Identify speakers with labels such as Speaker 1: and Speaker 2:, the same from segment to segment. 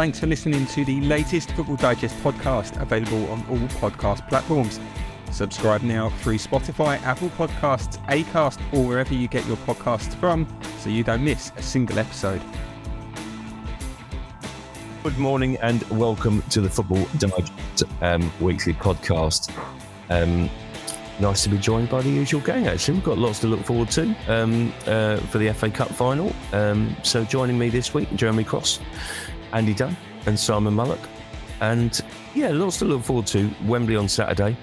Speaker 1: thanks for listening to the latest Football Digest podcast available on all podcast platforms. Subscribe now through Spotify, Apple Podcasts, Acast, or wherever you get your podcasts from so you don't miss a single episode.
Speaker 2: Good morning and welcome to the Football Digest um, weekly podcast. Um, nice to be joined by the usual gang, actually. We've got lots to look forward to um, uh, for the FA Cup final. Um, so, joining me this week, Jeremy Cross, Andy Dunn, and Simon Mullock. And yeah, lots to look forward to. Wembley on Saturday.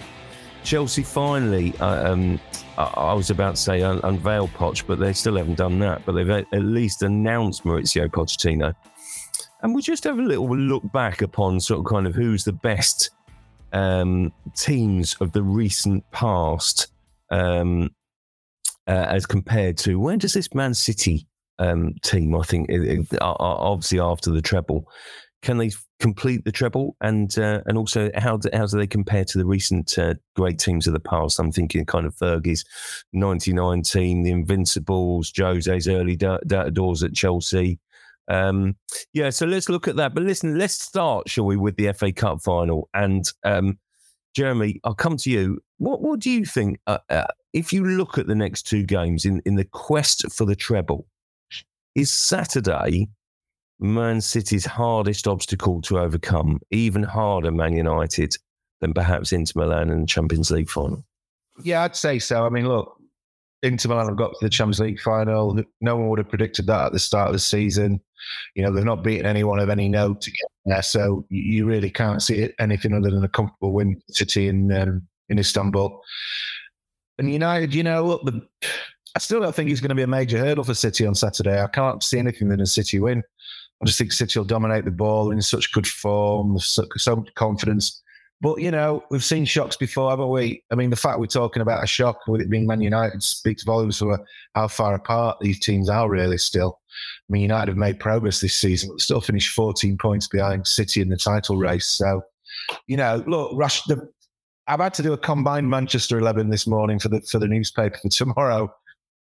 Speaker 2: Chelsea finally, uh, um, I, I, was about to say un- unveiled Poch, but they still haven't done that. But they've at least announced Mauricio Pochettino. And we'll just have a little look back upon sort of kind of who's the best um, teams of the recent past um, uh, as compared to when does this Man City um, team, I think, it, it, obviously after the treble, can they complete the treble? And uh, and also, how do, how do they compare to the recent uh, great teams of the past? I'm thinking kind of Fergie's 99 team, the Invincibles, Jose's early da- doors at Chelsea. Um, yeah, so let's look at that. But listen, let's start, shall we, with the FA Cup final? And um, Jeremy, I'll come to you. What what do you think? Uh, uh, if you look at the next two games in, in the quest for the treble, is Saturday Man City's hardest obstacle to overcome, even harder, Man United, than perhaps Inter Milan in the Champions League final?
Speaker 3: Yeah, I'd say so. I mean, look, Inter Milan have got to the Champions League final. No one would have predicted that at the start of the season. You know, they've not beaten anyone of any note to get there, so you really can't see it anything other than a comfortable win for City in um, in Istanbul. And United, you know, look, the, I still don't think it's going to be a major hurdle for City on Saturday. I can't see anything than a City win. I just think City will dominate the ball in such good form, so, so much confidence. But you know, we've seen shocks before, haven't we? I mean, the fact we're talking about a shock with it being Man United speaks volumes for how far apart these teams are really still. I mean, United have made progress this season, but still finished 14 points behind City in the title race. So, you know, look, Rush. The, I've had to do a combined Manchester 11 this morning for the for the newspaper for tomorrow,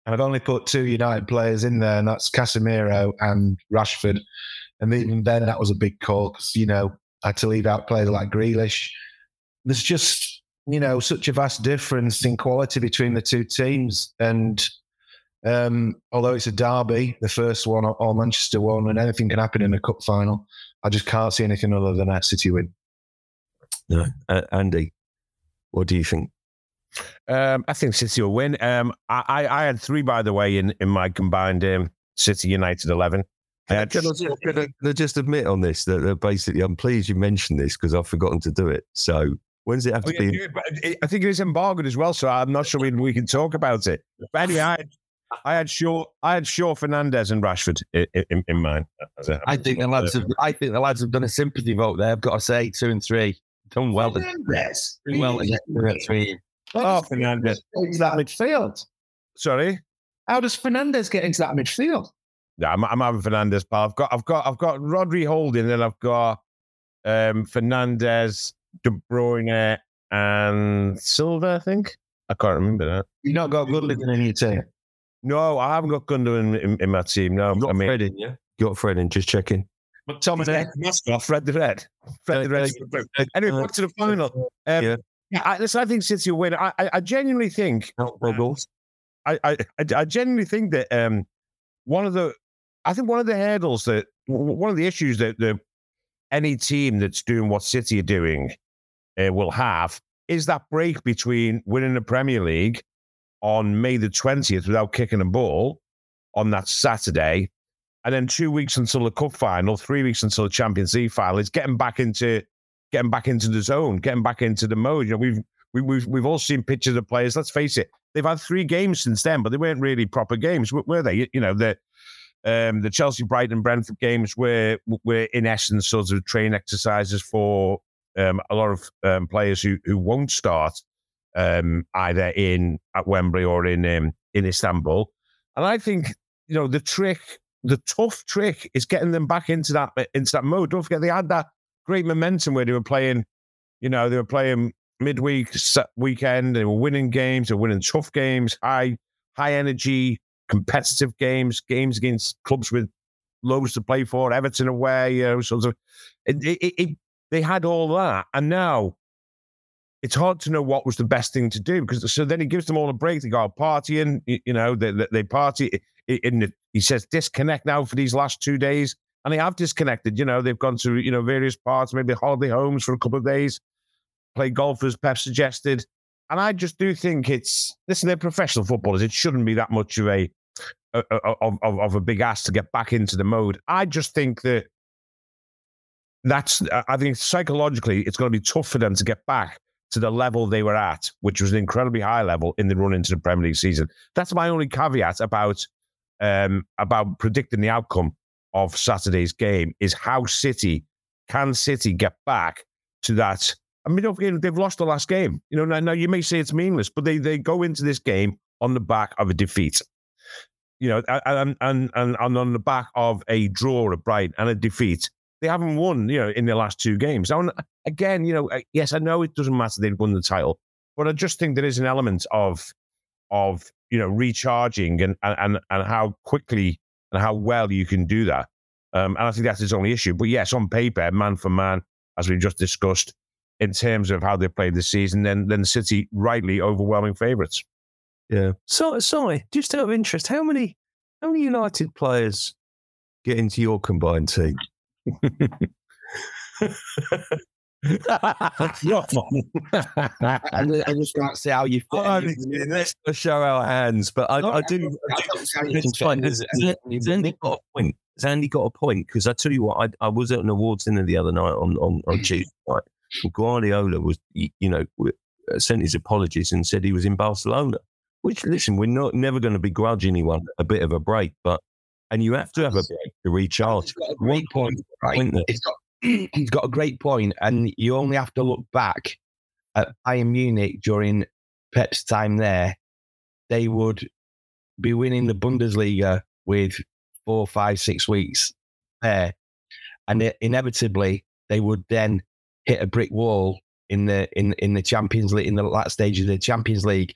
Speaker 3: and I've only put two United players in there, and that's Casemiro and Rashford. And even then, that was a big call because you know I had to leave out players like Grealish there's just you know such a vast difference in quality between the two teams, and um, although it's a derby, the first one or, Manchester one, and anything can happen in a cup final, I just can't see anything other than a City win.
Speaker 2: No, uh, Andy, what do you think?
Speaker 4: Um, I think City will win. Um, I, I, had three, by the way, in, in my combined um, City United 11.
Speaker 2: Can I, just, can I just admit on this that, that basically I'm pleased you mentioned this because I've forgotten to do it. So when does it have oh, to yeah,
Speaker 4: be? I think it is embargoed as well, so I'm not sure we, we can talk about it. But anyway, I had, I had Shaw, I had Shaw Fernandes and Rashford in, in, in mind.
Speaker 5: I think the lads have, I think the lads have done a sympathy vote there. I've got to say, two and three, done well.
Speaker 3: Fernandes,
Speaker 5: done well to get through three.
Speaker 3: Oh, Fernandes into that midfield.
Speaker 4: Sorry,
Speaker 3: how does Fernandes get into that midfield?
Speaker 4: Yeah, I'm, I'm having Fernandes, but I've got, I've got, I've got Rodri holding, and I've got um, Fernandes, De Bruyne and Silva, I think. I can't remember that.
Speaker 3: You've not got Gundogan in your team?
Speaker 4: No, I haven't got Gundogan in, in, in my team. No,
Speaker 2: you got I mean, Fred in, yeah? You got Fred in, just checking.
Speaker 4: But Thomas Mascot, Fred the Red. Fred the Red. Uh, anyway, back to the final. Um, yeah. Yeah I, listen, I think City will win. I, I, I genuinely think.
Speaker 2: goals.
Speaker 4: I, I, I genuinely think that um, one of the, I think one of the hurdles that, one of the issues that the any team that's doing what City are doing uh, will have is that break between winning the Premier League on May the 20th without kicking a ball on that Saturday, and then two weeks until the cup final, three weeks until the Champions League final. is getting back into getting back into the zone, getting back into the mode. You know, we've we, have we have we've all seen pictures of players. Let's face it, they've had three games since then, but they weren't really proper games, were they? You know, the um, the Chelsea, Brighton, Brentford games were were in essence sort of train exercises for um, a lot of um, players who who won't start um, either in at Wembley or in um, in Istanbul. And I think you know the trick, the tough trick, is getting them back into that into that mode. Don't forget they had that great momentum where they were playing. You know they were playing midweek weekend. They were winning games. They were winning tough games, high high energy, competitive games, games against clubs with loads to play for. Everton away, you know, sort of. It, it, it, they had all that, and now it's hard to know what was the best thing to do because so then he gives them all a break. They go partying, you, you know, they, they, they party. In the, he says disconnect now for these last two days, and they have disconnected. You know, they've gone to you know various parts, maybe holiday homes for a couple of days, play golf as Pep suggested. And I just do think it's listen, they're professional footballers. It shouldn't be that much of a of, of, of a big ass to get back into the mode. I just think that that's I think psychologically it's going to be tough for them to get back to the level they were at, which was an incredibly high level in the run into the Premier League season. That's my only caveat about um, about predicting the outcome of Saturday's game is how City can City get back to that. I mean, don't forget they've lost the last game. You know, now, now you may say it's meaningless, but they they go into this game on the back of a defeat. You know, and and and, and on the back of a draw at Brighton and a defeat they haven't won, you know, in the last two games. And again, you know, yes, I know it doesn't matter they've won the title, but I just think there is an element of of you know recharging and and and how quickly and how well you can do that. Um, and I think that's its only issue. But yes, on paper, man for man, as we just discussed, in terms of how they played this season, then then City rightly overwhelming favourites.
Speaker 2: Yeah. So sorry, just out of interest, how many how many United players get into your combined team?
Speaker 5: I, I just can't see how you fit.
Speaker 2: Oh, let's show our hands, but I, I do. It's fine. Has, has Andy got a point? Has Andy got a point? Because I tell you what, I, I was at an awards dinner the other night on on, on mm. Tuesday night. Guardiola was, you know, sent his apologies and said he was in Barcelona. Which, listen, we're not never going to begrudge anyone a bit of a break, but and you have to have a break to recharge.
Speaker 5: He's got a great point, right? He's got, he's got a great point, and you only have to look back at Bayern Munich during Pep's time there. They would be winning the Bundesliga with four, five, six weeks there, and it, inevitably they would then hit a brick wall in the in in the Champions League in the last stage of the Champions League.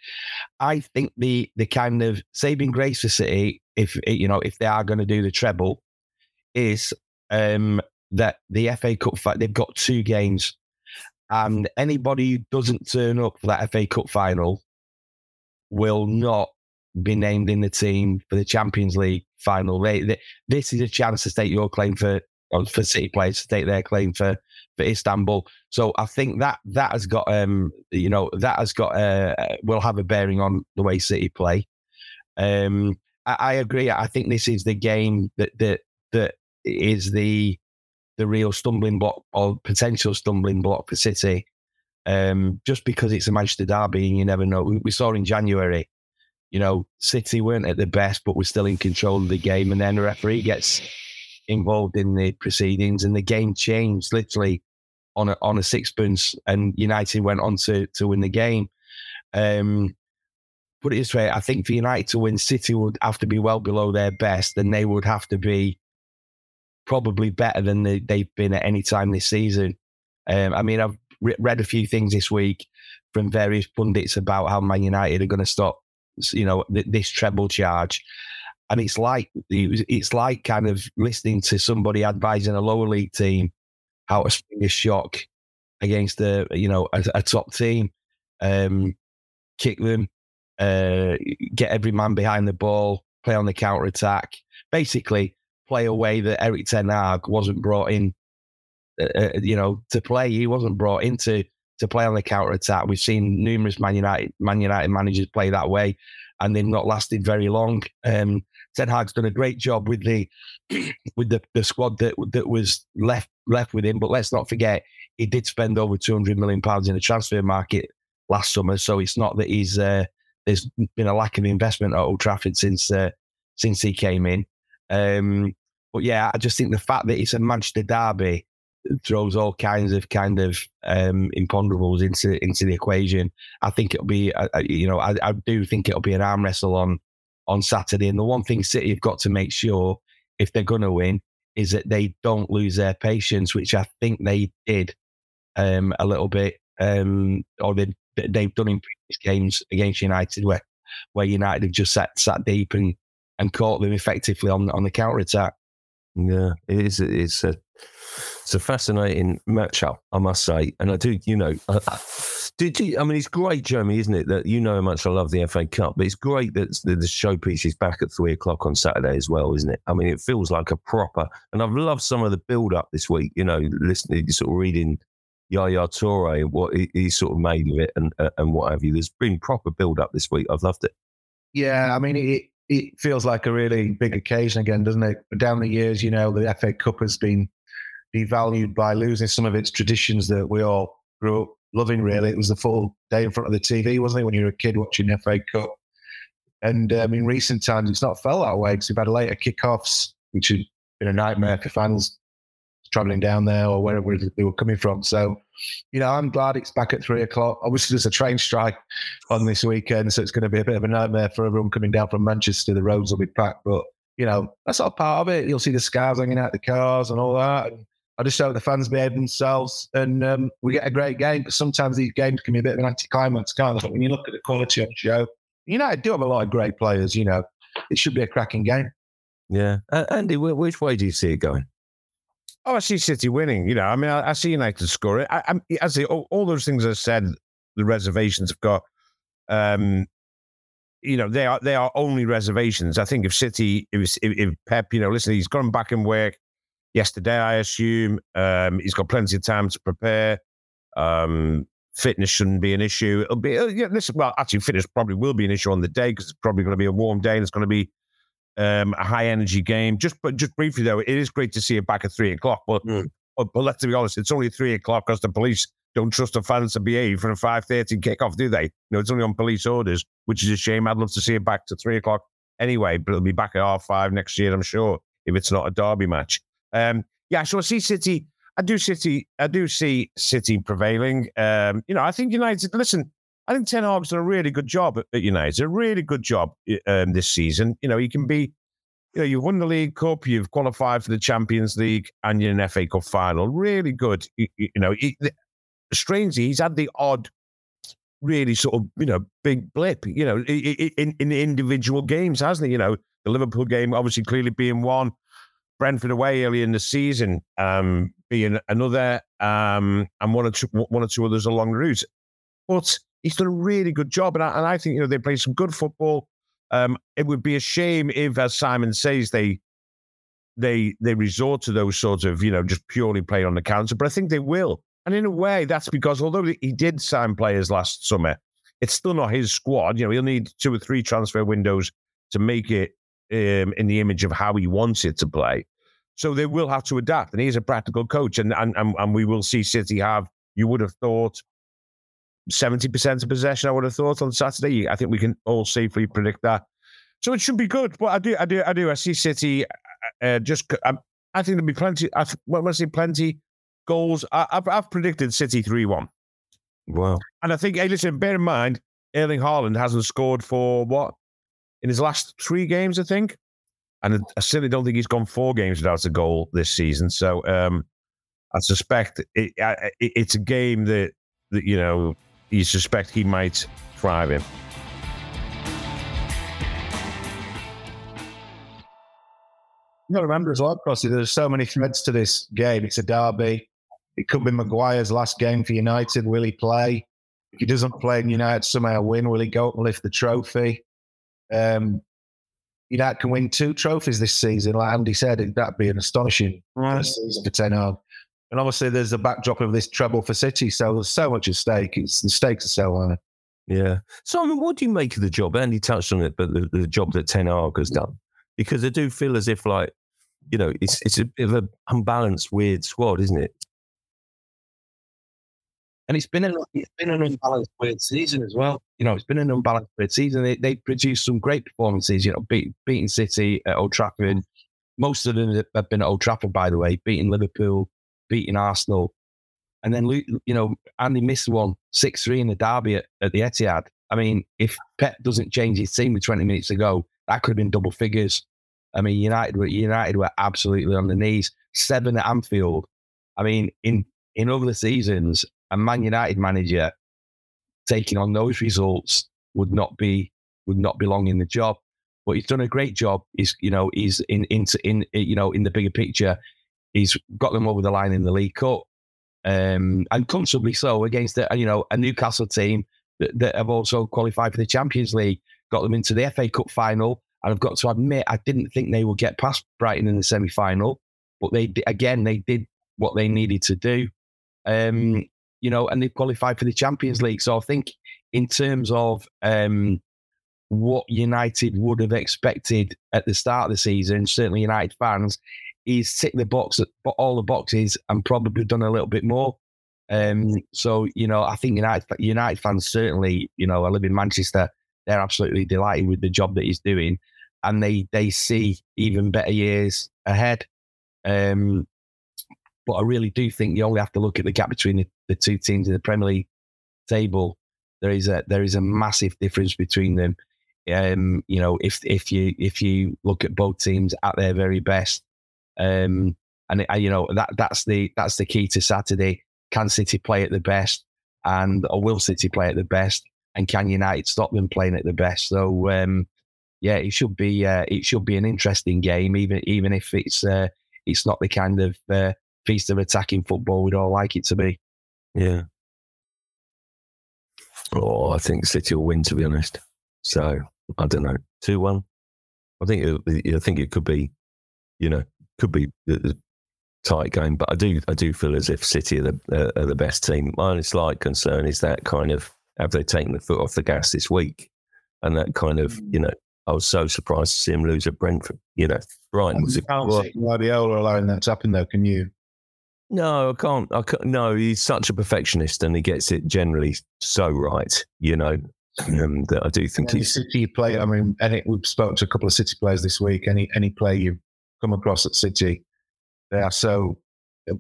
Speaker 5: I think the the kind of saving grace for City if you know if they are going to do the treble, is um, that the FA Cup fight they've got two games, and anybody who doesn't turn up for that FA Cup final will not be named in the team for the Champions League final. They, they, this is a chance to state your claim for for City players to state their claim for for Istanbul. So I think that that has got um you know that has got uh will have a bearing on the way City play. Um, I, I agree. I think this is the game that that that is the the real stumbling block or potential stumbling block for City. Um, just because it's a Manchester derby, and you never know. We, we, saw in January, you know, City weren't at the best, but we're still in control of the game, and then the referee gets involved in the proceedings, and the game changed literally on a on a sixpence, and United went on to to win the game. Um, put it this way, I think for United to win, City would have to be well below their best, and they would have to be probably better than they, have been at any time this season. Um, I mean, I've re- read a few things this week from various pundits about how Man United are going to stop, you know, th- this treble charge. And it's like it's like kind of listening to somebody advising a lower league team how to spring a shock against a you know a, a top team, um, kick them, uh, get every man behind the ball, play on the counter attack. Basically, play a way that Erik Ten Hag wasn't brought in, uh, uh, you know, to play. He wasn't brought into to play on the counter attack. We've seen numerous Man United Man United managers play that way, and they've not lasted very long. Um, Ten Hag's done a great job with the with the, the squad that that was left left with him. But let's not forget, he did spend over two hundred million pounds in the transfer market last summer. So it's not that he's uh, there's been a lack of investment at Old Trafford since uh, since he came in. Um, but yeah, I just think the fact that it's a Manchester derby throws all kinds of kind of um, imponderables into into the equation. I think it'll be, uh, uh, you know, I, I, do think it'll be an arm wrestle on on Saturday. And the one thing City have got to make sure if they're going to win is that they don't lose their patience, which I think they did um, a little bit, um, or they they've done in previous games against United, where where United have just sat sat deep and and caught them effectively on on the counter attack.
Speaker 2: Yeah, it is. It's a it's a fascinating matchup, I must say. And I do, you know, uh, do, do, I mean, it's great, Jeremy, isn't it? That you know how much I love the FA Cup, but it's great that the, the showpiece is back at three o'clock on Saturday as well, isn't it? I mean, it feels like a proper. And I've loved some of the build up this week. You know, listening, sort of reading Yaya Toure and what he, he, sort of made of it, and uh, and what have you. There's been proper build up this week. I've loved it.
Speaker 3: Yeah, I mean, it it feels like a really big occasion again, doesn't it? Down the years, you know, the FA Cup has been devalued by losing some of its traditions that we all grew up loving. Really, it was the full day in front of the TV, wasn't it? When you were a kid watching FA Cup, and um, in recent times, it's not felt that way because we've had later kickoffs, which had been a nightmare for fans traveling down there or wherever they were coming from. So, you know, I'm glad it's back at three o'clock. Obviously, there's a train strike on this weekend, so it's going to be a bit of a nightmare for everyone coming down from Manchester. The roads will be packed, but you know, that's all part of it. You'll see the scars hanging out the cars and all that. And I just hope the fans behave themselves and um, we get a great game. But sometimes these games can be a bit of an anticlimax, can't they? When you look at the quality on the show, I do have a lot of great players. You know, it should be a cracking game.
Speaker 2: Yeah, uh, Andy, which way do you see it going?
Speaker 4: Oh, I see City winning. You know, I mean, I, I see United scoring. I, I, I see all, all, those things I said. The reservations have got. Um, you know, they are they are only reservations. I think if City, if, if, Pep, you know, listen, he's gone back in work yesterday, I assume. Um, he's got plenty of time to prepare. Um, fitness shouldn't be an issue. It'll be, uh, yeah, listen, well, actually, fitness probably will be an issue on the day because it's probably going to be a warm day and it's going to be um, a high energy game. Just, but just briefly though, it is great to see it back at three o'clock. But, mm. but, but let's be honest, it's only three o'clock because the police don't trust the fans to behave for a five thirty kickoff, do they? You know, it's only on police orders, which is a shame. I'd love to see it back to three o'clock anyway, but it'll be back at half five next year, I'm sure, if it's not a derby match. Um, yeah, so I see City. I do City. I do see City prevailing. Um, you know, I think United. Listen, I think Ten Hag's done a really good job at, at United. A really good job um, this season. You know, he can be. You know, you've won the League Cup, you've qualified for the Champions League, and you're in an FA Cup final. Really good. You, you know, he, strangely, he's had the odd really sort of you know big blip you know in in individual games hasn't he you know the liverpool game obviously clearly being one Brentford away early in the season, um, being another, um, and one or two, one or two others along the route. But he's done a really good job, and I, and I think you know they play some good football. Um, it would be a shame if, as Simon says, they they they resort to those sorts of you know just purely play on the counter. But I think they will, and in a way, that's because although he did sign players last summer, it's still not his squad. You know, he'll need two or three transfer windows to make it um, in the image of how he wants it to play. So they will have to adapt. And he's a practical coach. And, and, and, and we will see City have, you would have thought, 70% of possession, I would have thought on Saturday. I think we can all safely predict that. So it should be good. But I do, I do, I do. I see City uh, uh just, um, I think there'll be plenty, I, when I say plenty goals, I, have I've predicted City 3 1.
Speaker 2: Wow.
Speaker 4: And I think, hey, listen, bear in mind, Erling Haaland hasn't scored for what? In his last three games, I think. And I certainly don't think he's gone four games without a goal this season. So um, I suspect it, it, it's a game that, that, you know, you suspect he might thrive in.
Speaker 3: You got to remember as well, Crossy, there's so many threads to this game. It's a derby. It could be Maguire's last game for United. Will he play? If he doesn't play and United somehow win, will he go up and lift the trophy? Um, United can win two trophies this season, like Andy said, that'd be an astonishing right. season for Ten Hag. And obviously, there's a backdrop of this treble for City, so there's so much at stake. It's the stakes are so high.
Speaker 2: Yeah. So, I mean, what do you make of the job? Andy touched on it, but the, the job that Ten Hag has done, because I do feel as if, like, you know, it's it's a bit of an unbalanced, weird squad, isn't it?
Speaker 5: And it's been an it's been an unbalanced weird season as well. You know, it's been an unbalanced weird season. They they produced some great performances. You know, beat, beating City at Old Trafford. Most of them have been at Old Trafford, by the way. Beating Liverpool, beating Arsenal, and then you know Andy missed one six three in the derby at, at the Etihad. I mean, if Pep doesn't change his team with twenty minutes to go, that could have been double figures. I mean, United were United were absolutely on the knees. Seven at Anfield. I mean, in in other seasons, a Man United manager taking on those results would not be would not belong in the job. but he's done a great job. He's you know he's in in in you know in the bigger picture, he's got them over the line in the League Cup, um, and comfortably so against a, you know a Newcastle team that, that have also qualified for the Champions League, got them into the FA Cup final, and I've got to admit I didn't think they would get past Brighton in the semi final, but they again they did what they needed to do. Um, you know, and they qualified for the Champions League. So I think in terms of um, what United would have expected at the start of the season, certainly United fans, he's ticked the box, all the boxes, and probably done a little bit more. Um, so you know, I think United United fans certainly, you know, I live in Manchester. They're absolutely delighted with the job that he's doing, and they they see even better years ahead. Um, but I really do think you only have to look at the gap between the, the two teams in the Premier League table. There is a there is a massive difference between them. Um, you know, if if you if you look at both teams at their very best, um, and you know that that's the that's the key to Saturday. Can City play at the best, and or will City play at the best, and can United stop them playing at the best? So um, yeah, it should be uh, it should be an interesting game, even even if it's uh, it's not the kind of uh, feast of attacking football we'd all like it to be.
Speaker 2: Yeah. Oh, I think City will win. To be honest, so I don't know, two one. I think it, I think it could be, you know, could be a tight game, but I do I do feel as if City are the uh, are the best team. My only slight concern is that kind of have they taken the foot off the gas this week, and that kind of you know I was so surprised to see him lose at Brentford. You know, Brighton was
Speaker 3: a can't see Guardiola allowing that to happen though, can you?
Speaker 2: No, I can't. I can't. No, he's such a perfectionist, and he gets it generally so right. You know, um, that I do think he's
Speaker 3: City play. I mean, any, we've spoken to a couple of City players this week. Any any player you come across at City, they are so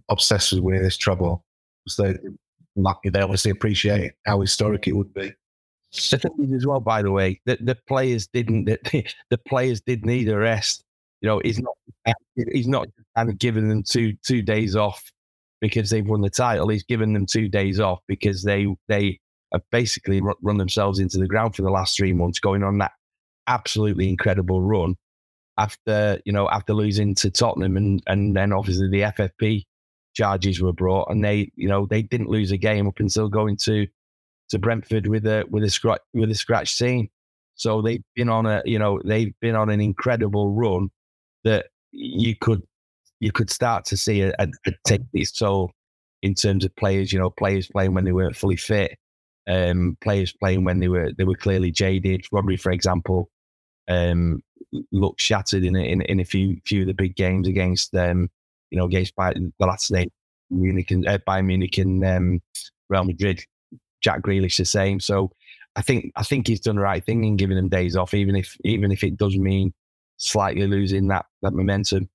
Speaker 3: obsessed with winning this treble. So they, they obviously appreciate how historic it would be.
Speaker 5: The thing as well, by the way, that the players didn't. The, the players did need a rest. You know, he's not. He's not kind of giving them two two days off because they've won the title. He's given them two days off because they they have basically run themselves into the ground for the last three months, going on that absolutely incredible run after you know after losing to Tottenham and and then obviously the FFP charges were brought and they you know they didn't lose a game up until going to to Brentford with a with a scratch with a scratch team. So they've been on a you know they've been on an incredible run that you could you could start to see a, a, take toll in terms of players. You know, players playing when they weren't fully fit, um, players playing when they were they were clearly jaded. Rodri, for example, um, looked shattered in a, in, in a few few of the big games against um, you know against by the last name Munich and uh, Bayern Munich and um, Real Madrid. Jack Grealish the same. So I think I think he's done the right thing in giving them days off, even if even if it does mean slightly losing that that momentum.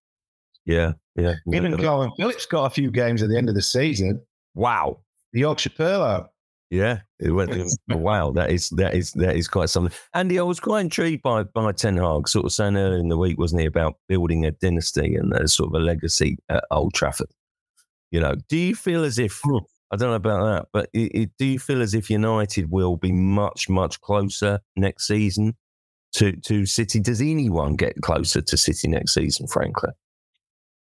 Speaker 2: Yeah, yeah.
Speaker 3: Even Kalvin Phillips got a few games at the end of the season.
Speaker 2: Wow,
Speaker 3: the Yorkshire Pirlo
Speaker 2: Yeah, it went. wow, that is that is that is quite something. Andy, I was quite intrigued by by Ten Hag, sort of saying earlier in the week, wasn't he, about building a dynasty and a sort of a legacy at Old Trafford. You know, do you feel as if hmm. I don't know about that, but it, it, do you feel as if United will be much much closer next season to to City? Does anyone get closer to City next season? Frankly.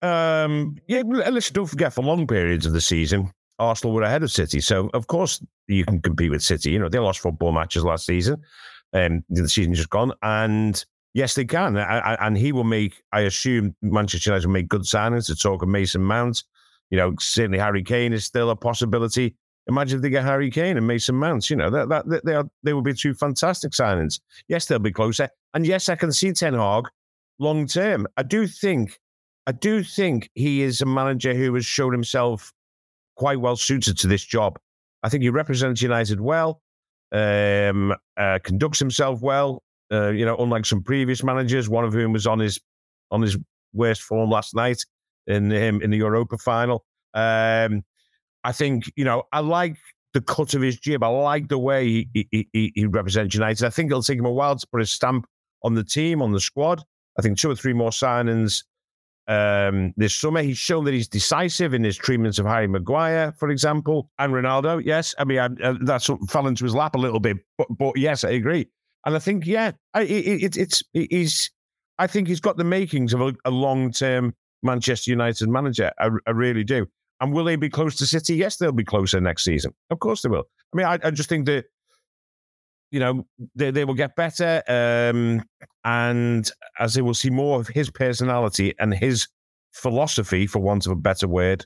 Speaker 4: Um, yeah, listen, don't forget for long periods of the season, Arsenal were ahead of City. So, of course, you can compete with City. You know, they lost football matches last season. Um, the season just gone. And yes, they can. and he will make, I assume, Manchester United will make good signings to talk of Mason Mount. You know, certainly Harry Kane is still a possibility. Imagine if they get Harry Kane and Mason Mount. You know, that, that, they, are, they will be two fantastic signings. Yes, they'll be closer. And yes, I can see Ten Hag long term. I do think I do think he is a manager who has shown himself quite well suited to this job. I think he represents United well, um, uh, conducts himself well. Uh, you know, unlike some previous managers, one of whom was on his on his worst form last night in him in the Europa final. Um, I think you know I like the cut of his jib. I like the way he, he, he, he represents United. I think it'll take him a while to put a stamp on the team, on the squad. I think two or three more signings um, this summer. He's shown that he's decisive in his treatments of Harry Maguire, for example, and Ronaldo. Yes, I mean I, uh, that's fell into his lap a little bit, but, but yes, I agree. And I think, yeah, it, it, it's he's. I think he's got the makings of a, a long term Manchester United manager. I, I, really do. And will they be close to City? Yes, they'll be closer next season. Of course they will. I mean, I, I just think that you know they, they will get better, um, and as they will see more of his personality and his philosophy, for want of a better word,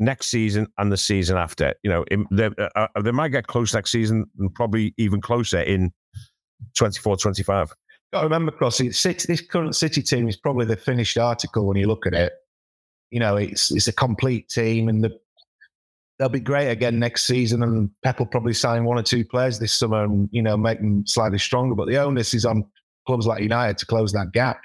Speaker 4: next season and the season after. You know, they, uh, uh, they might get close next season and probably even closer in 24, 25.
Speaker 3: Got to remember, Crossy, this current City team is probably the finished article when you look at it. You know, it's it's a complete team, and the, they'll be great again next season. And Pep will probably sign one or two players this summer, and you know, make them slightly stronger. But the onus is on clubs like United to close that gap,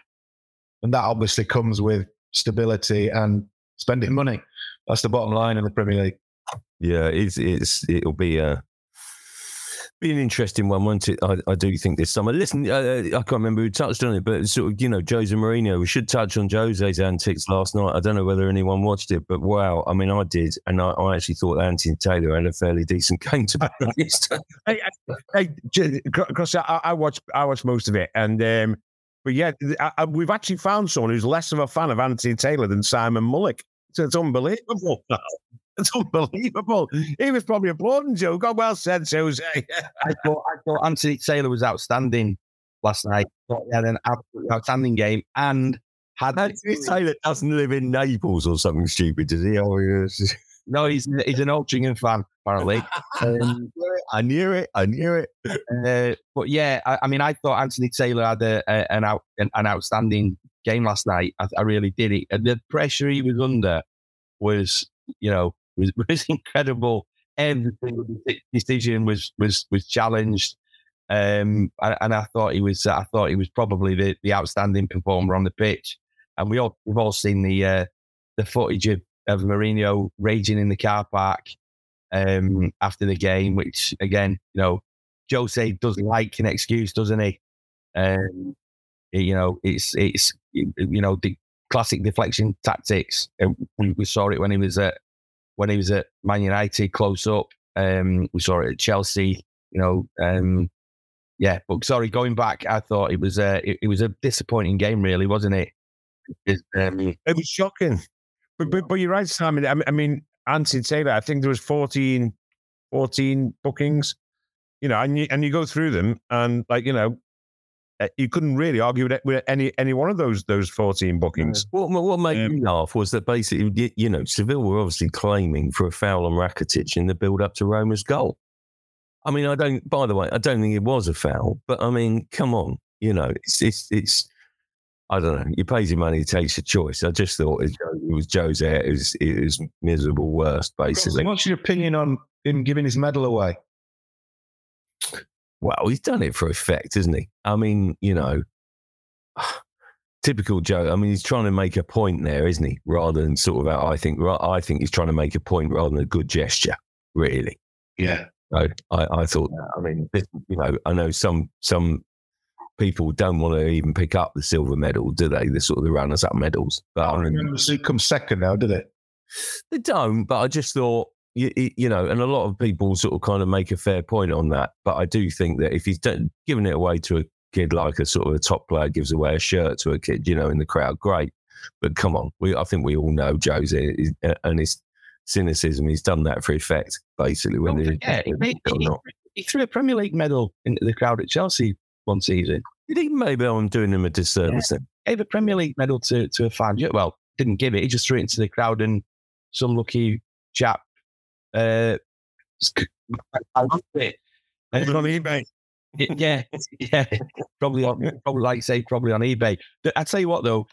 Speaker 3: and that obviously comes with stability and spending money. That's the bottom line in the Premier League.
Speaker 2: Yeah, it's it's it'll be a be an interesting one, won't it? I, I do think this summer. Listen, uh, uh, I can't remember who touched on it, but sort of, you know, Jose Mourinho. We should touch on Jose's antics last night. I don't know whether anyone watched it, but wow, I mean, I did, and I, I actually thought Anthony Taylor had a fairly decent game to be honest.
Speaker 4: hey, hey, because I, I, watched, I watched most of it, and um, but yeah, I, we've actually found someone who's less of a fan of Anthony Taylor than Simon Mullock. So it's unbelievable. It's unbelievable. He was probably applauding Joe. God well said, Jose.
Speaker 5: I thought I thought Anthony Taylor was outstanding last night. He had an absolutely outstanding game and had
Speaker 2: Anthony Taylor doesn't live in Naples or something stupid, does he? Oh, yes.
Speaker 5: No, he's he's an Altrincham fan, apparently. Um,
Speaker 2: I knew it. I knew it.
Speaker 5: Uh, but yeah, I, I, mean, I thought Anthony Taylor had a, a, an out an, an, outstanding game last night. I, I really did it. And the pressure he was under was, you know, was, was incredible. Every single decision was was was challenged, um, and, and, I thought he was. I thought he was probably the, the outstanding performer on the pitch. And we all we've all seen the uh, the footage of, of Mourinho raging in the car park um, after the game, which again, you know, Jose doesn't like an excuse, doesn't he? Um, you know, it's it's you know the classic deflection tactics. We, we saw it when he was at when he was at Man United close up. Um, we saw it at Chelsea. You know, um, yeah. But sorry, going back, I thought it was a it, it was a disappointing game, really, wasn't it?
Speaker 4: It, um, it was shocking. But, but, but you're right, Simon. I mean, I mean, Anthony Taylor. I think there was 14, 14 bookings. You know, and you and you go through them, and like you know, you couldn't really argue with, with any any one of those those 14 bookings.
Speaker 2: What, what made um, me laugh was that basically, you know, Seville were obviously claiming for a foul on Rakitic in the build up to Roma's goal. I mean, I don't. By the way, I don't think it was a foul, but I mean, come on, you know, it's it's it's. I don't know. You pays your money, takes your choice. I just thought it, was Jose. It was, it was miserable worst, basically.
Speaker 3: What's your opinion on him giving his medal away?
Speaker 2: Well, he's done it for effect, isn't he? I mean, you know, typical Joe. I mean, he's trying to make a point there, isn't he? Rather than sort of, I think, I think he's trying to make a point rather than a good gesture, really.
Speaker 3: Yeah.
Speaker 2: So I, I thought, I mean, you know, I know some some people don't want to even pick up the silver medal, do they? The sort of the runners-up medals.
Speaker 3: But I mean, it comes second now, did it?
Speaker 2: They don't. But I just thought you, you, know, and a lot of people sort of kind of make a fair point on that. But I do think that if he's done, giving it away to a kid like a sort of a top player gives away a shirt to a kid, you know, in the crowd, great. But come on, we I think we all know Jose and his cynicism. He's done that for effect, basically. When he,
Speaker 5: he, he, he, threw a Premier League medal into the crowd at Chelsea one season.
Speaker 2: You think maybe I'm doing him a disservice? Yeah.
Speaker 5: Gave a Premier League medal to to a fan. Well, didn't give it. He just threw it into the crowd, and some lucky chap uh,
Speaker 4: I love it. Probably on eBay.
Speaker 5: yeah, yeah, probably on, probably like say probably on eBay. But I tell you what though,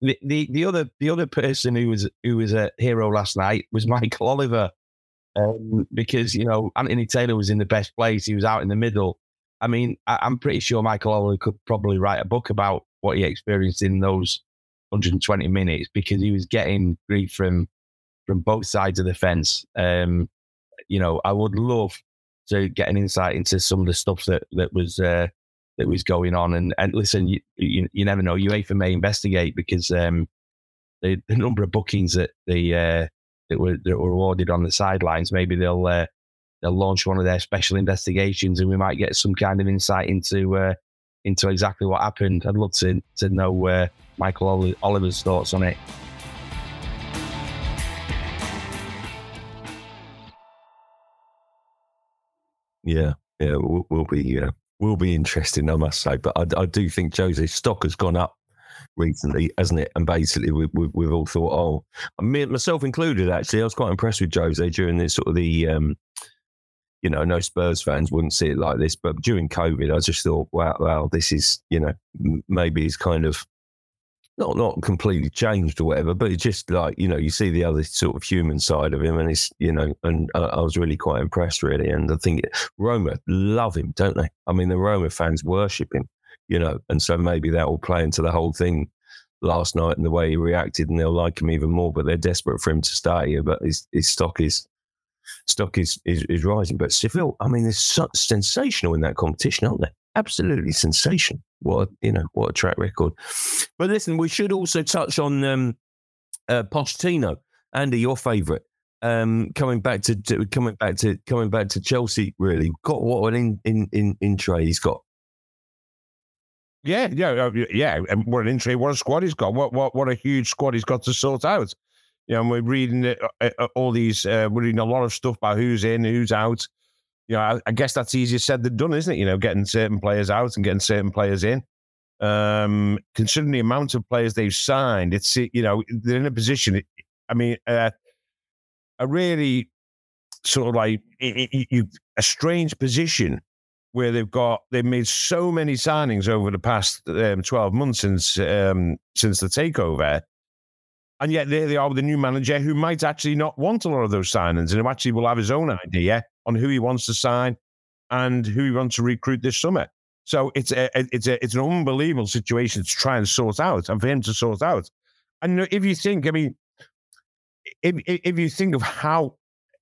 Speaker 5: the, the the other the other person who was who was a hero last night was Michael Oliver, um, because you know Anthony Taylor was in the best place. He was out in the middle. I mean, I, I'm pretty sure Michael Oliver could probably write a book about what he experienced in those 120 minutes because he was getting grief from from both sides of the fence. Um, you know, I would love to get an insight into some of the stuff that that was uh, that was going on. And and listen, you you, you never know. UEFA may investigate because um, the, the number of bookings that the uh, that were that were awarded on the sidelines, maybe they'll uh, they'll launch one of their special investigations, and we might get some kind of insight into uh, into exactly what happened. I'd love to to know uh, Michael Oliver's thoughts on it.
Speaker 2: Yeah, yeah, we'll, we'll be uh, will be interesting, I must say. But I, I do think Jose's stock has gone up recently, hasn't it? And basically, we, we, we've all thought, oh, me, myself included, actually, I was quite impressed with Jose during this sort of the, um, you know, no Spurs fans wouldn't see it like this, but during COVID, I just thought, wow, wow, this is, you know, maybe he's kind of not not completely changed or whatever, but it's just like you know you see the other sort of human side of him, and it's you know, and uh, I was really quite impressed really, and I think Roma love him, don't they? I mean, the Roma fans worship him, you know, and so maybe that will play into the whole thing last night and the way he reacted, and they'll like him even more. But they're desperate for him to stay here, but his his stock is stock is, is, is rising. But Seville, I mean, they're such sensational in that competition, aren't they? Absolutely sensational. What a, you know, what a track record. But listen, we should also touch on um, uh, Pochettino, Andy, your favourite. Um, coming back to, to, coming back to coming back to Chelsea, really got what an in in in, in tray he's got.
Speaker 4: Yeah, yeah, uh, yeah. And what an entry, what a squad he's got. What what what a huge squad he's got to sort out. You know, we're reading uh, uh, all these. Uh, we're reading a lot of stuff about who's in, who's out you know, I, I, guess that's easier said than done, isn't it? You know, getting certain players out and getting certain players in. Um, considering the amount of players they've signed, it's you know they're in a position. I mean, uh, a really sort of like a strange position where they've got they've made so many signings over the past um, twelve months since um, since the takeover, and yet there they are with a new manager who might actually not want a lot of those signings and who actually will have his own idea on who he wants to sign and who he wants to recruit this summer. So it's a, it's a, it's an unbelievable situation to try and sort out, and for him to sort out. And if you think, I mean, if if you think of how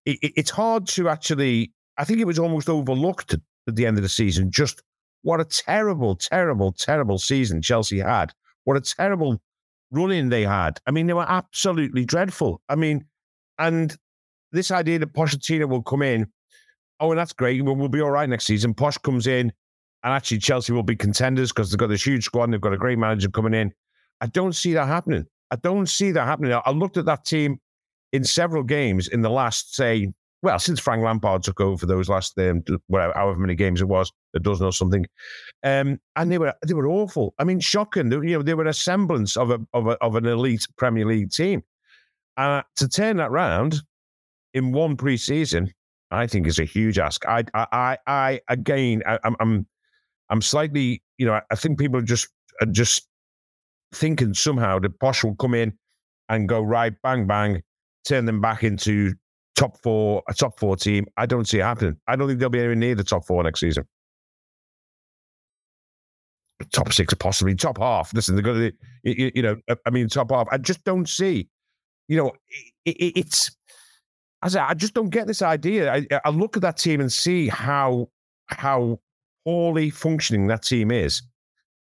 Speaker 4: it, it's hard to actually, I think it was almost overlooked at the end of the season. Just what a terrible, terrible, terrible season Chelsea had. What a terrible running they had. I mean, they were absolutely dreadful. I mean, and this idea that Pochettino will come in oh, and that's great. We'll, we'll be all right next season. Poch comes in, and actually Chelsea will be contenders because they've got this huge squad and they've got a great manager coming in. I don't see that happening. I don't see that happening. I looked at that team in several games in the last, say, well, since Frank Lampard took over for those last, um, whatever, however many games it was, a dozen or something, um, and they were they were awful. I mean, shocking. They, you know, they were a semblance of a of, a, of an elite Premier League team. Uh, to turn that round in one preseason I think is a huge ask. I, I, I, again, I, am I'm, I'm slightly, you know, I think people are just, are just thinking somehow that Poch will come in and go right, bang, bang, turn them back into top four, a top four team. I don't see it happening. I don't think they'll be anywhere near the top four next season. Top six, possibly top half. Listen, they're going to, you, you know, I mean, top half. I just don't see. You know, it, it, it's I said, I just don't get this idea. I, I look at that team and see how how poorly functioning that team is.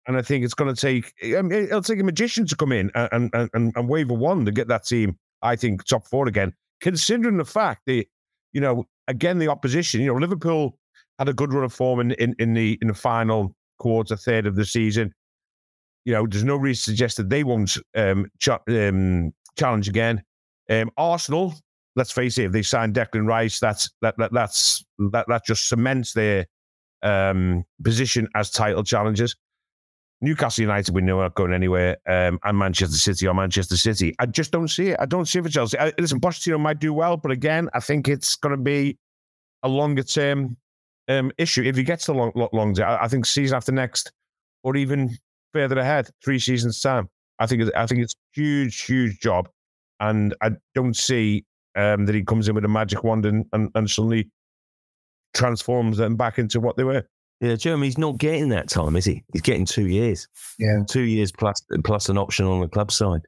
Speaker 4: And I think it's going to take it'll take a magician to come in and, and, and, and wave a wand to get that team, I think, top four again. Considering the fact that, you know, again, the opposition, you know, Liverpool had a good run of form in, in, in the in the final quarter, third of the season. You know, there's no reason to suggest that they won't um, ch- um, challenge again. Um, Arsenal, let's face it, if they sign Declan Rice, that's that, that that's that that just cements their um, position as title challengers. Newcastle United, we know are going anywhere, um, and Manchester City or Manchester City. I just don't see it. I don't see it for Chelsea. I, listen, Pochettino might do well, but again, I think it's going to be a longer term um, issue. If he gets the long, long, I, I think season after next, or even further ahead, three seasons time. I think I think it's huge, huge job, and I don't see um, that he comes in with a magic wand and, and, and suddenly transforms them back into what they were.
Speaker 2: Yeah, Jeremy's not getting that time, is he? He's getting two years.
Speaker 3: Yeah,
Speaker 2: two years plus plus an option on the club side.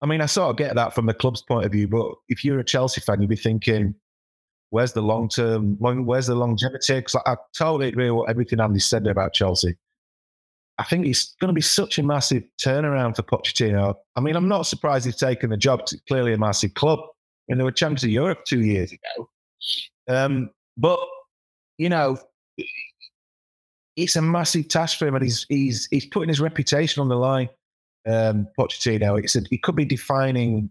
Speaker 3: I mean, I sort of get that from the club's point of view, but if you're a Chelsea fan, you'd be thinking, "Where's the long term? Where's the longevity?" Because I totally agree with everything Andy said about Chelsea. I think it's going to be such a massive turnaround for Pochettino. I mean, I'm not surprised he's taken the job. It's clearly a massive club, and they were champions of Europe two years ago. Um, but you know, it's a massive task for him, and he's he's he's putting his reputation on the line. Um, Pochettino, it's a, it could be defining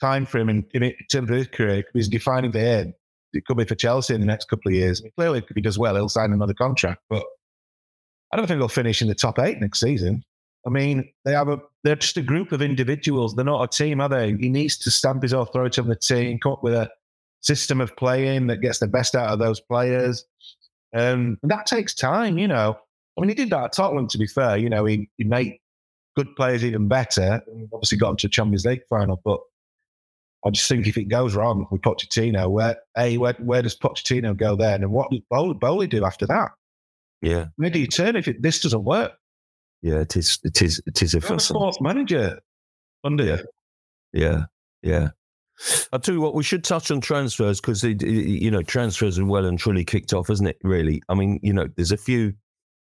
Speaker 3: time for him in, in, terms of his career. It could be defining for him. It could be for Chelsea in the next couple of years. Clearly, if he does well, he'll sign another contract. But I don't think they'll finish in the top eight next season. I mean, they have a they're just a group of individuals. They're not a team, are they? He needs to stamp his authority on the team, come up with a system of playing that gets the best out of those players. Um, and that takes time, you know. I mean, he did that at Tottenham, to be fair. You know, he, he made good players even better. And obviously got into a Champions League final. But I just think if it goes wrong with Pochettino, where, hey, where, where does Pochettino go then? And what does Boehly do after that?
Speaker 2: Yeah.
Speaker 3: Where do you turn if it, this doesn't work?
Speaker 2: Yeah, it is. It is. It is a
Speaker 3: sports manager under
Speaker 2: yeah. Yeah, yeah. I'll tell you what. We should touch on transfers because you know transfers are well and truly kicked off, isn't it? Really. I mean, you know, there's a few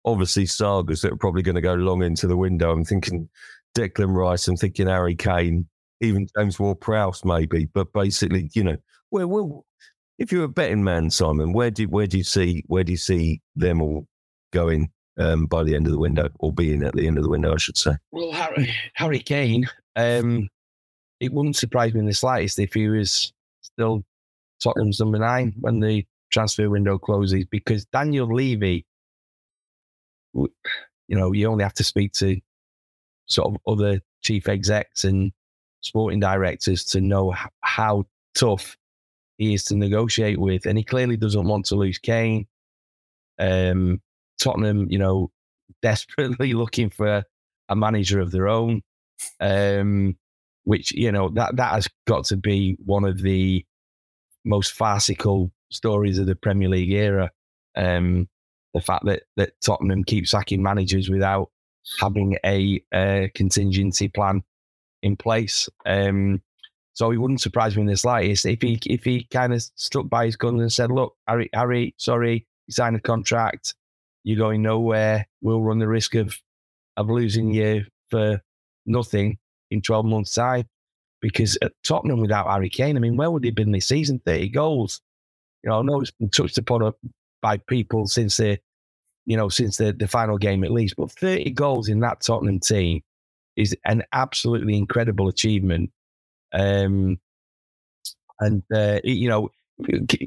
Speaker 2: obviously sagas that are probably going to go long into the window. I'm thinking Declan Rice. I'm thinking Harry Kane, even James Ward-Prowse, maybe. But basically, you know, where, where if you're a betting man, Simon, where do where do you see where do you see them all going um, by the end of the window, or being at the end of the window, I should say.
Speaker 5: Well, Harry, Harry Kane, um, it wouldn't surprise me in the slightest if he was still Tottenham's number nine when the transfer window closes, because Daniel Levy, you know, you only have to speak to sort of other chief execs and sporting directors to know how tough he is to negotiate with, and he clearly doesn't want to lose Kane. Um, Tottenham, you know, desperately looking for a manager of their own, um, which you know that that has got to be one of the most farcical stories of the Premier League era. Um, the fact that that Tottenham keep sacking managers without having a, a contingency plan in place. Um, so it wouldn't surprise me in the slightest if he if he kind of stuck by his guns and said, "Look, Harry, Harry, sorry, you signed a contract you're going nowhere. We'll run the risk of of losing you for nothing in 12 months' time. Because at Tottenham without Harry Kane, I mean, where would he have been this season? 30 goals. You know, I know it's been touched upon by people since the, you know, since the, the final game at least, but 30 goals in that Tottenham team is an absolutely incredible achievement. Um, and, uh, you know,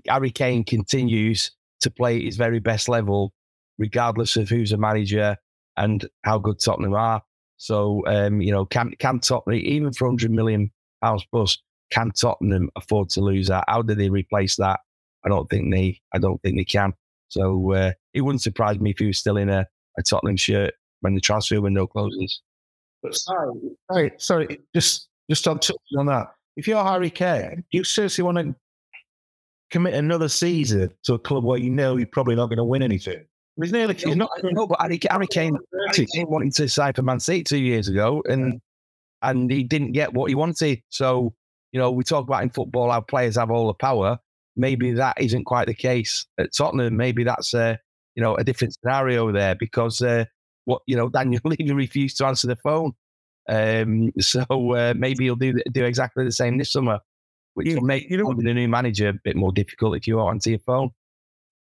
Speaker 5: Harry Kane continues to play at his very best level regardless of who's a manager and how good Tottenham are. So, um, you know, can can Tottenham, even for 100 million pounds plus, can Tottenham afford to lose that? How do they replace that? I don't think they, I don't think they can. So uh, it wouldn't surprise me if he was still in a, a Tottenham shirt when the transfer window closes.
Speaker 3: But sorry, sorry, sorry, just just on touching on that. If you're Harry Kane, do you seriously want to commit another season to a club where you know you're probably not going to win anything?
Speaker 5: He's nearly, he's not, no, but Harry, Harry Kane, Harry Kane wanted to sign for Man City two years ago, and and he didn't get what he wanted. So, you know, we talk about in football how players have all the power. Maybe that isn't quite the case at Tottenham. Maybe that's a you know a different scenario there because uh, what you know Daniel Levy refused to answer the phone. Um, so uh, maybe he'll do do exactly the same this summer, which you, will make you know, the new manager a bit more difficult if you are answer your phone.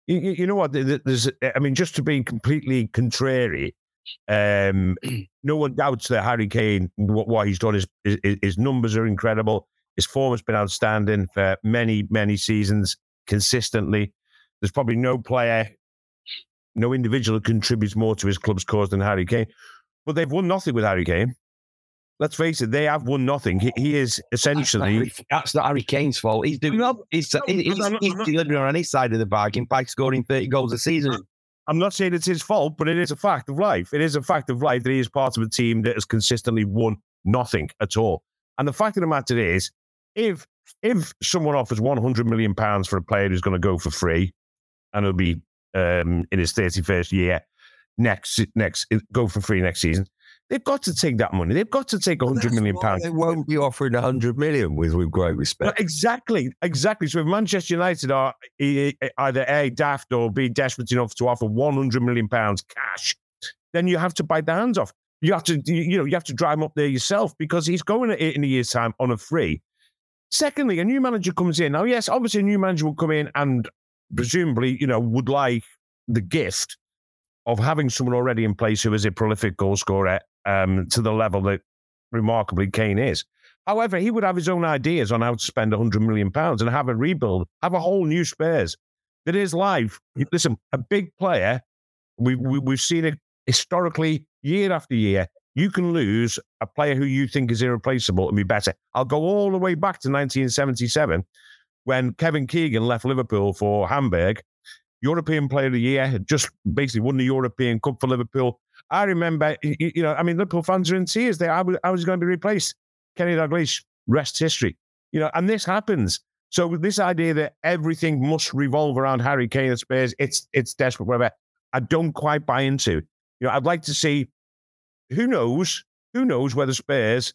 Speaker 4: You, you know what? There's, I mean, just to be completely contrary, um, no one doubts that Harry Kane, what, what he's done, is his, his numbers are incredible. His form has been outstanding for many, many seasons consistently. There's probably no player, no individual who contributes more to his club's cause than Harry Kane. But they've won nothing with Harry Kane let's face it, they have won nothing. He, he is essentially.
Speaker 5: That's not, that's not, Harry Kane's fault. He's doing. No, he's, no, he's, he's, he's delivering on his side of the bargain by scoring 30 goals a season.
Speaker 4: I'm not saying it's his fault, but it is a fact of life. It is a fact of life that he is part of a team that has consistently won nothing at all. And the fact of the matter is, if if someone offers 100 million pounds for a player who's going to go for free, and he'll be um, in his 31st year next next go for free next season, They've got to take that money. They've got to take a hundred million pounds.
Speaker 2: They won't be offering a hundred million with with great respect.
Speaker 4: exactly, exactly. So if Manchester United are either a daft or b desperate enough to offer one hundred million pounds cash, then you have to bite the hands off. You have to, you know, you have to drive him up there yourself because he's going in a year's time on a free. Secondly, a new manager comes in. Now, yes, obviously a new manager will come in and presumably, you know, would like the gift of having someone already in place who is a prolific goal scorer um, to the level that remarkably Kane is. However, he would have his own ideas on how to spend 100 million pounds and have a rebuild, have a whole new Spurs that is live. Listen, a big player, we, we, we've seen it historically year after year. You can lose a player who you think is irreplaceable and be better. I'll go all the way back to 1977 when Kevin Keegan left Liverpool for Hamburg. European Player of the Year, had just basically won the European Cup for Liverpool. I remember, you know, I mean, Liverpool fans are in tears there. I was, I was going to be replaced. Kenny Dalglish, rest history. You know, and this happens. So this idea that everything must revolve around Harry Kane at Spurs, it's it's desperate, whatever. I don't quite buy into. You know, I'd like to see who knows, who knows whether Spurs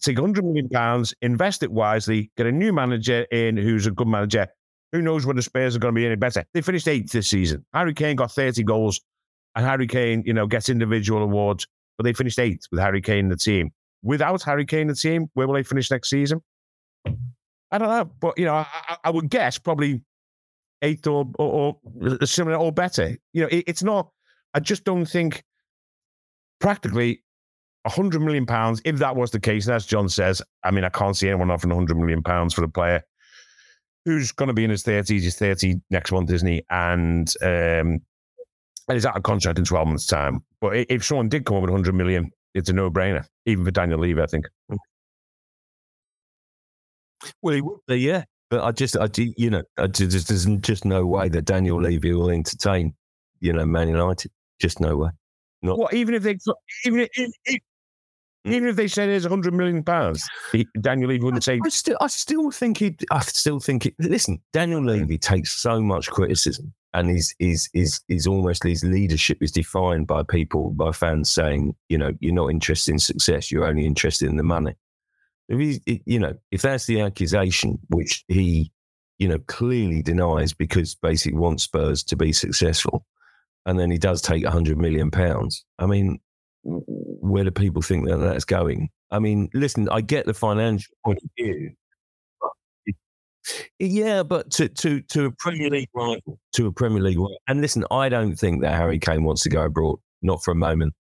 Speaker 4: take 100 million pounds, invest it wisely, get a new manager in who's a good manager. Who knows whether Spurs are going to be any better? They finished eighth this season. Harry Kane got 30 goals, and Harry Kane, you know, gets individual awards, but they finished eighth with Harry Kane in the team. Without Harry Kane in the team, where will they finish next season? I don't know, but you know, I, I would guess probably eighth or, or, or similar or better. You know, it, it's not. I just don't think practically a hundred million pounds. If that was the case, and as John says, I mean, I can't see anyone offering a hundred million pounds for a player who's going to be in his thirties. He's thirty next month, isn't he? And um, and he's out of contract in twelve months' time. But if someone did come up with hundred million, it's a no-brainer, even for Daniel Levy, I think.
Speaker 2: Well, he would be, yeah. But I just, I do, you know, I just, there's just no way that Daniel Levy will entertain, you know, Man United. Just no way.
Speaker 4: Not. What even if they even if, if hmm. even if they said there's a hundred million pounds, Daniel Levy wouldn't say.
Speaker 2: I still, I still think he. I still think it. Listen, Daniel hmm. Levy takes so much criticism, and his is is is almost his leadership is defined by people, by fans saying, you know, you're not interested in success, you're only interested in the money. If he's, you know, if that's the accusation, which he, you know, clearly denies because basically wants Spurs to be successful, and then he does take hundred million pounds. I mean, where do people think that that's going? I mean, listen, I get the financial point of view. Yeah, but to to to a Premier League rival, to a Premier League rival, and listen, I don't think that Harry Kane wants to go abroad, not for a moment.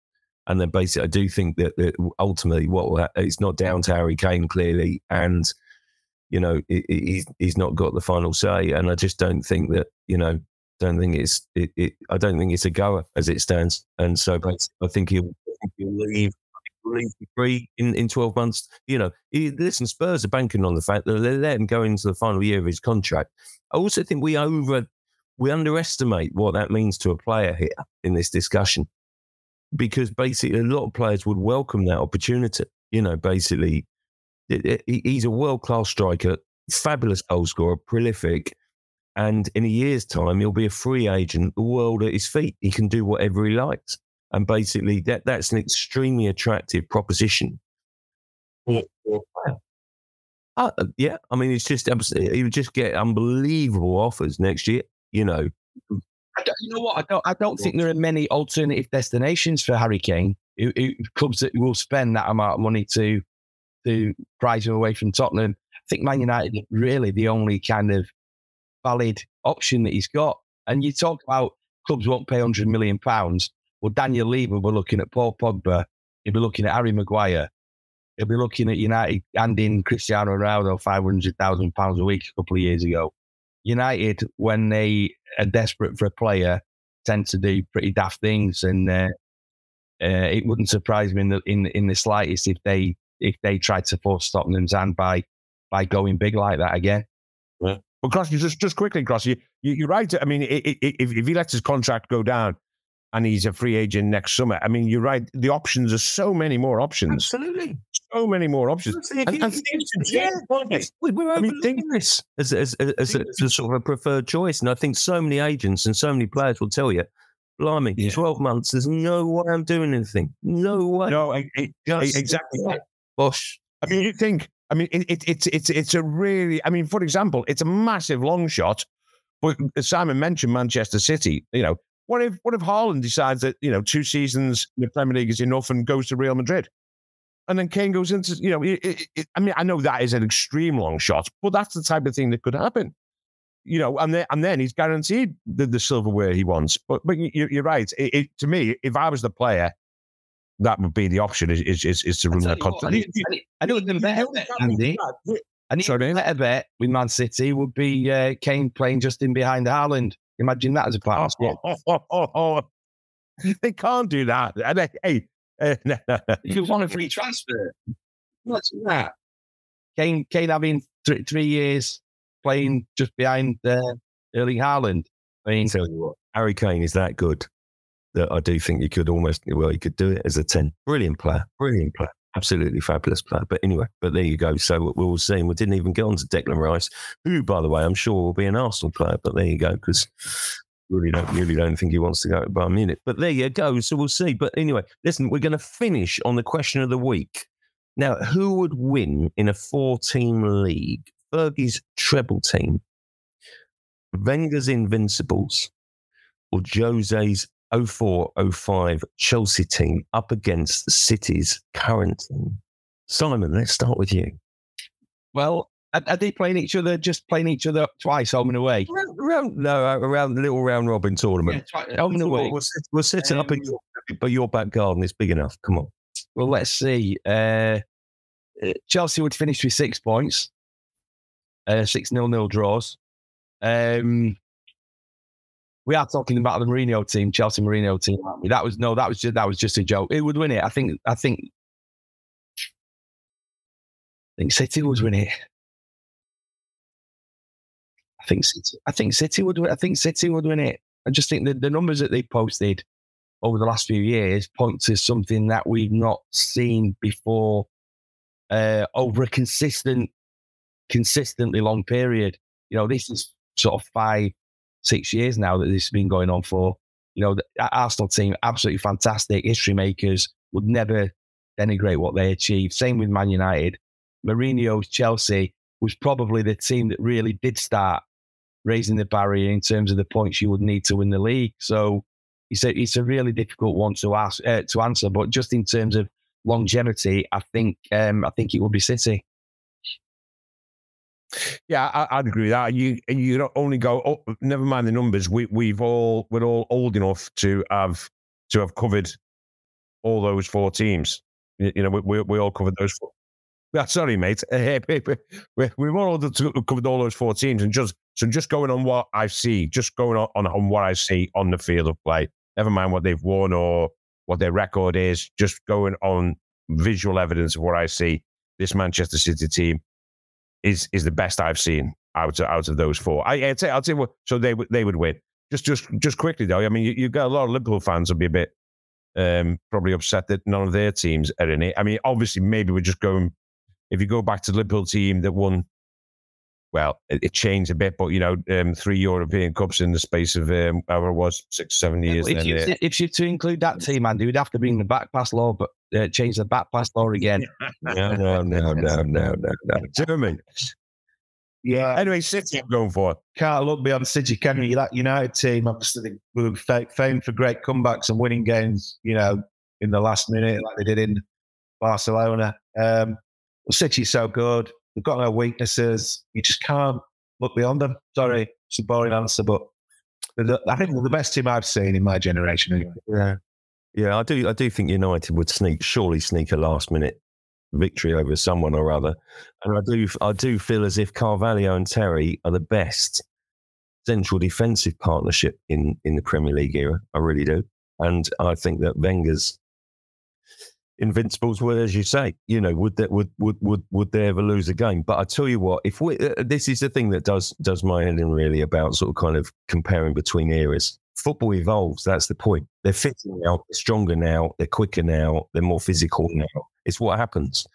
Speaker 2: And then basically, I do think that, that ultimately, what will ha- it's not down to Harry Kane clearly, and you know he, he's he's not got the final say. And I just don't think that you know don't think it's it, it I don't think it's a goer as it stands. And so I think he'll, he'll leave leave free in, in 12 months. You know, he, listen, Spurs are banking on the fact that they let him go into the final year of his contract. I also think we over we underestimate what that means to a player here in this discussion because basically a lot of players would welcome that opportunity. You know, basically, it, it, he's a world class striker, fabulous goal scorer, prolific. And in a year's time, he'll be a free agent, the world at his feet. He can do whatever he likes. And basically, that, that's an extremely attractive proposition. Uh, yeah, I mean, it's just he would just get unbelievable offers next year. You know,
Speaker 5: you know what? I don't. I don't think there are many alternative destinations for Harry Kane. Who, who, clubs that will spend that amount of money to to prize him away from Tottenham. I think Man United is really the only kind of valid option that he's got. And you talk about clubs won't pay hundred million pounds. Well, Daniel Levy will be looking at Paul Pogba. He'll be looking at Harry Maguire. He'll be looking at United handing Cristiano Ronaldo five hundred thousand pounds a week a couple of years ago. United, when they are desperate for a player, tend to do pretty daft things, and uh, uh, it wouldn't surprise me in the in, in the slightest if they if they tried to force Tottenham's hand by by going big like that again.
Speaker 4: Yeah. Well, Cross, just just quickly, Cross, you, you are right. I mean, if, if he lets his contract go down, and he's a free agent next summer. I mean, you're right. The options are so many more options.
Speaker 2: Absolutely.
Speaker 4: So many more options. And, and things
Speaker 2: yeah, we're I mean, think, this as, as, as, as, a, as a sort of a preferred choice. And I think so many agents and so many players will tell you, blimey, yeah. 12 months, there's no way I'm doing anything. No way.
Speaker 4: No, I, I, exactly.
Speaker 2: Bosh.
Speaker 4: I mean, you think, I mean, it, it, it's, it's, it's a really, I mean, for example, it's a massive long shot. But Simon mentioned Manchester City, you know, what if what if Haaland decides that you know two seasons in the Premier League is enough and goes to Real Madrid, and then Kane goes into you know it, it, it, I mean I know that is an extreme long shot, but that's the type of thing that could happen. you know, and then and then he's guaranteed the, the silverware he wants. But but you, are right. To me, if I was the player, that would be the option. Is is is, is to run that contract.
Speaker 5: I know the better bet, Andy. I need Sorry, a better bet with Man City would be uh, Kane playing just in behind Haaland. Imagine that as a part
Speaker 4: oh, oh, oh, oh, oh, They can't do that. Hey, uh,
Speaker 5: if you want a free transfer, what's that? Kane, Kane having th- three years playing just behind uh, Erling Haaland.
Speaker 2: I mean, tell you what, Harry Kane is that good that I do think you could almost, well, you could do it as a 10. Brilliant player, brilliant player, absolutely fabulous player. But anyway, but there you go. So we'll see. We didn't even get on to Declan Rice, who, by the way, I'm sure will be an Arsenal player. But there you go, because really don't really don't think he wants to go to Bayern Munich. But there you go. So we'll see. But anyway, listen, we're going to finish on the question of the week. Now, who would win in a four-team league? Fergie's treble team, Wenger's Invincibles, or Jose's 0405 Chelsea team up against City's current team? Simon, let's start with you.
Speaker 5: Well, are, are, they playing each other, just playing each other twice, home and away?
Speaker 2: Around, around no, around the little round robin tournament.
Speaker 5: Yeah, twice, home and away.
Speaker 2: We're, we're sitting um, up in your, but your back garden is big enough. Come on.
Speaker 5: Well, let's see. Uh, uh Chelsea would finish with six points, uh, six nil nil draws. Um, we are talking about the Mourinho team, Chelsea Mourinho team, aren't we? That was no, that was just that was just a joke. It would win it? I think I think I think City would win it. I think City. I think City would. I think City would win it. I just think the, the numbers that they posted over the last few years point to something that we've not seen before uh, over a consistent, consistently long period. You know, this is sort of five, six years now that this has been going on for. You know, the Arsenal team, absolutely fantastic, history makers, would never denigrate what they achieved. Same with Man United. Mourinho's Chelsea was probably the team that really did start raising the barrier in terms of the points you would need to win the league. So it's a, it's a really difficult one to ask uh, to answer. But just in terms of longevity, I think um, I think it would be City.
Speaker 4: Yeah, I, would agree with that. You you don't only go. Oh, never mind the numbers. We we've all we're all old enough to have to have covered all those four teams. You know, we we, we all covered those four. Yeah, sorry, mate. we, we've all covered all those four teams, and just so just going on what I see, just going on, on, on what I see on the field of play. Never mind what they've won or what their record is. Just going on visual evidence of what I see. This Manchester City team is is the best I've seen out of, out of those four. I, would say I'd say well, so they would they would win. Just just just quickly though, I mean you, have got a lot of Liverpool fans will be a bit um, probably upset that none of their teams are in it. I mean, obviously maybe we're just going if you go back to the Liverpool team that won, well, it, it changed a bit, but you know, um, three European Cups in the space of um, however it was six, seven years.
Speaker 5: If,
Speaker 4: then,
Speaker 5: you, uh, if you to include that team, Andy, we'd have to bring the back pass law, but uh, change the back pass law again.
Speaker 2: no, no, no, no, no, no, no. Jeremy.
Speaker 4: Yeah. Anyway, City, I'm going for.
Speaker 3: Can't look beyond City, can you? That United team, obviously, we were famed for great comebacks and winning games, you know, in the last minute, like they did in Barcelona. Um, City's so good. They've got no weaknesses. You just can't look beyond them. Sorry, it's a boring answer, but the, I think the best team I've seen in my generation. Anyway.
Speaker 2: Yeah, yeah, I do. I do think United would sneak, surely sneak a last minute victory over someone or other, and I do. I do feel as if Carvalho and Terry are the best central defensive partnership in in the Premier League era. I really do, and I think that Wenger's Invincibles would, as you say, you know, would that would would would would they ever lose a game? But I tell you what, if we uh, this is the thing that does does my head in really about sort of kind of comparing between eras. Football evolves. That's the point. They're fitter now, they're stronger now, they're quicker now, they're more physical now. It's what happens.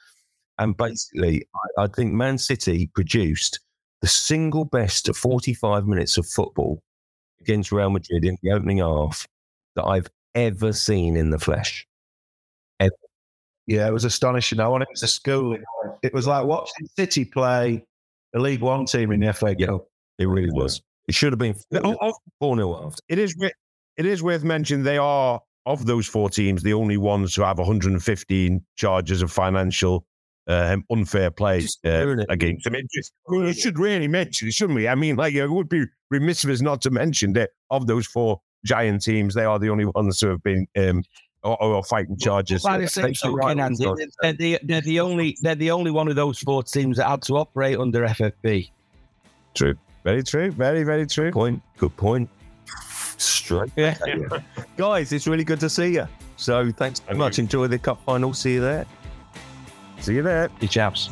Speaker 2: And basically, I, I think Man City produced the single best 45 minutes of football against Real Madrid in the opening half that I've ever seen in the flesh.
Speaker 3: Yeah, it was astonishing. I wanted a school. It was like watching City play a League One team in the FA Cup. Yeah,
Speaker 2: it really was. It should have been 4 0 after.
Speaker 4: It is, it is worth mentioning they are, of those four teams, the only ones who have 115 charges of financial um, unfair play uh, against them. It, just, we should really mention, it, shouldn't we? I mean, like it would be remiss of us not to mention that of those four giant teams, they are the only ones who have been um, or, or fighting charges.
Speaker 5: Well, the same right they're, the, they're the only they're the only one of those four teams that had to operate under FFP.
Speaker 4: True, very true, very very true.
Speaker 2: Point, good point. Straight, yeah. guys, it's really good to see you. So thanks so much. Enjoy the cup final. See you there.
Speaker 4: See you there.
Speaker 5: You chaps.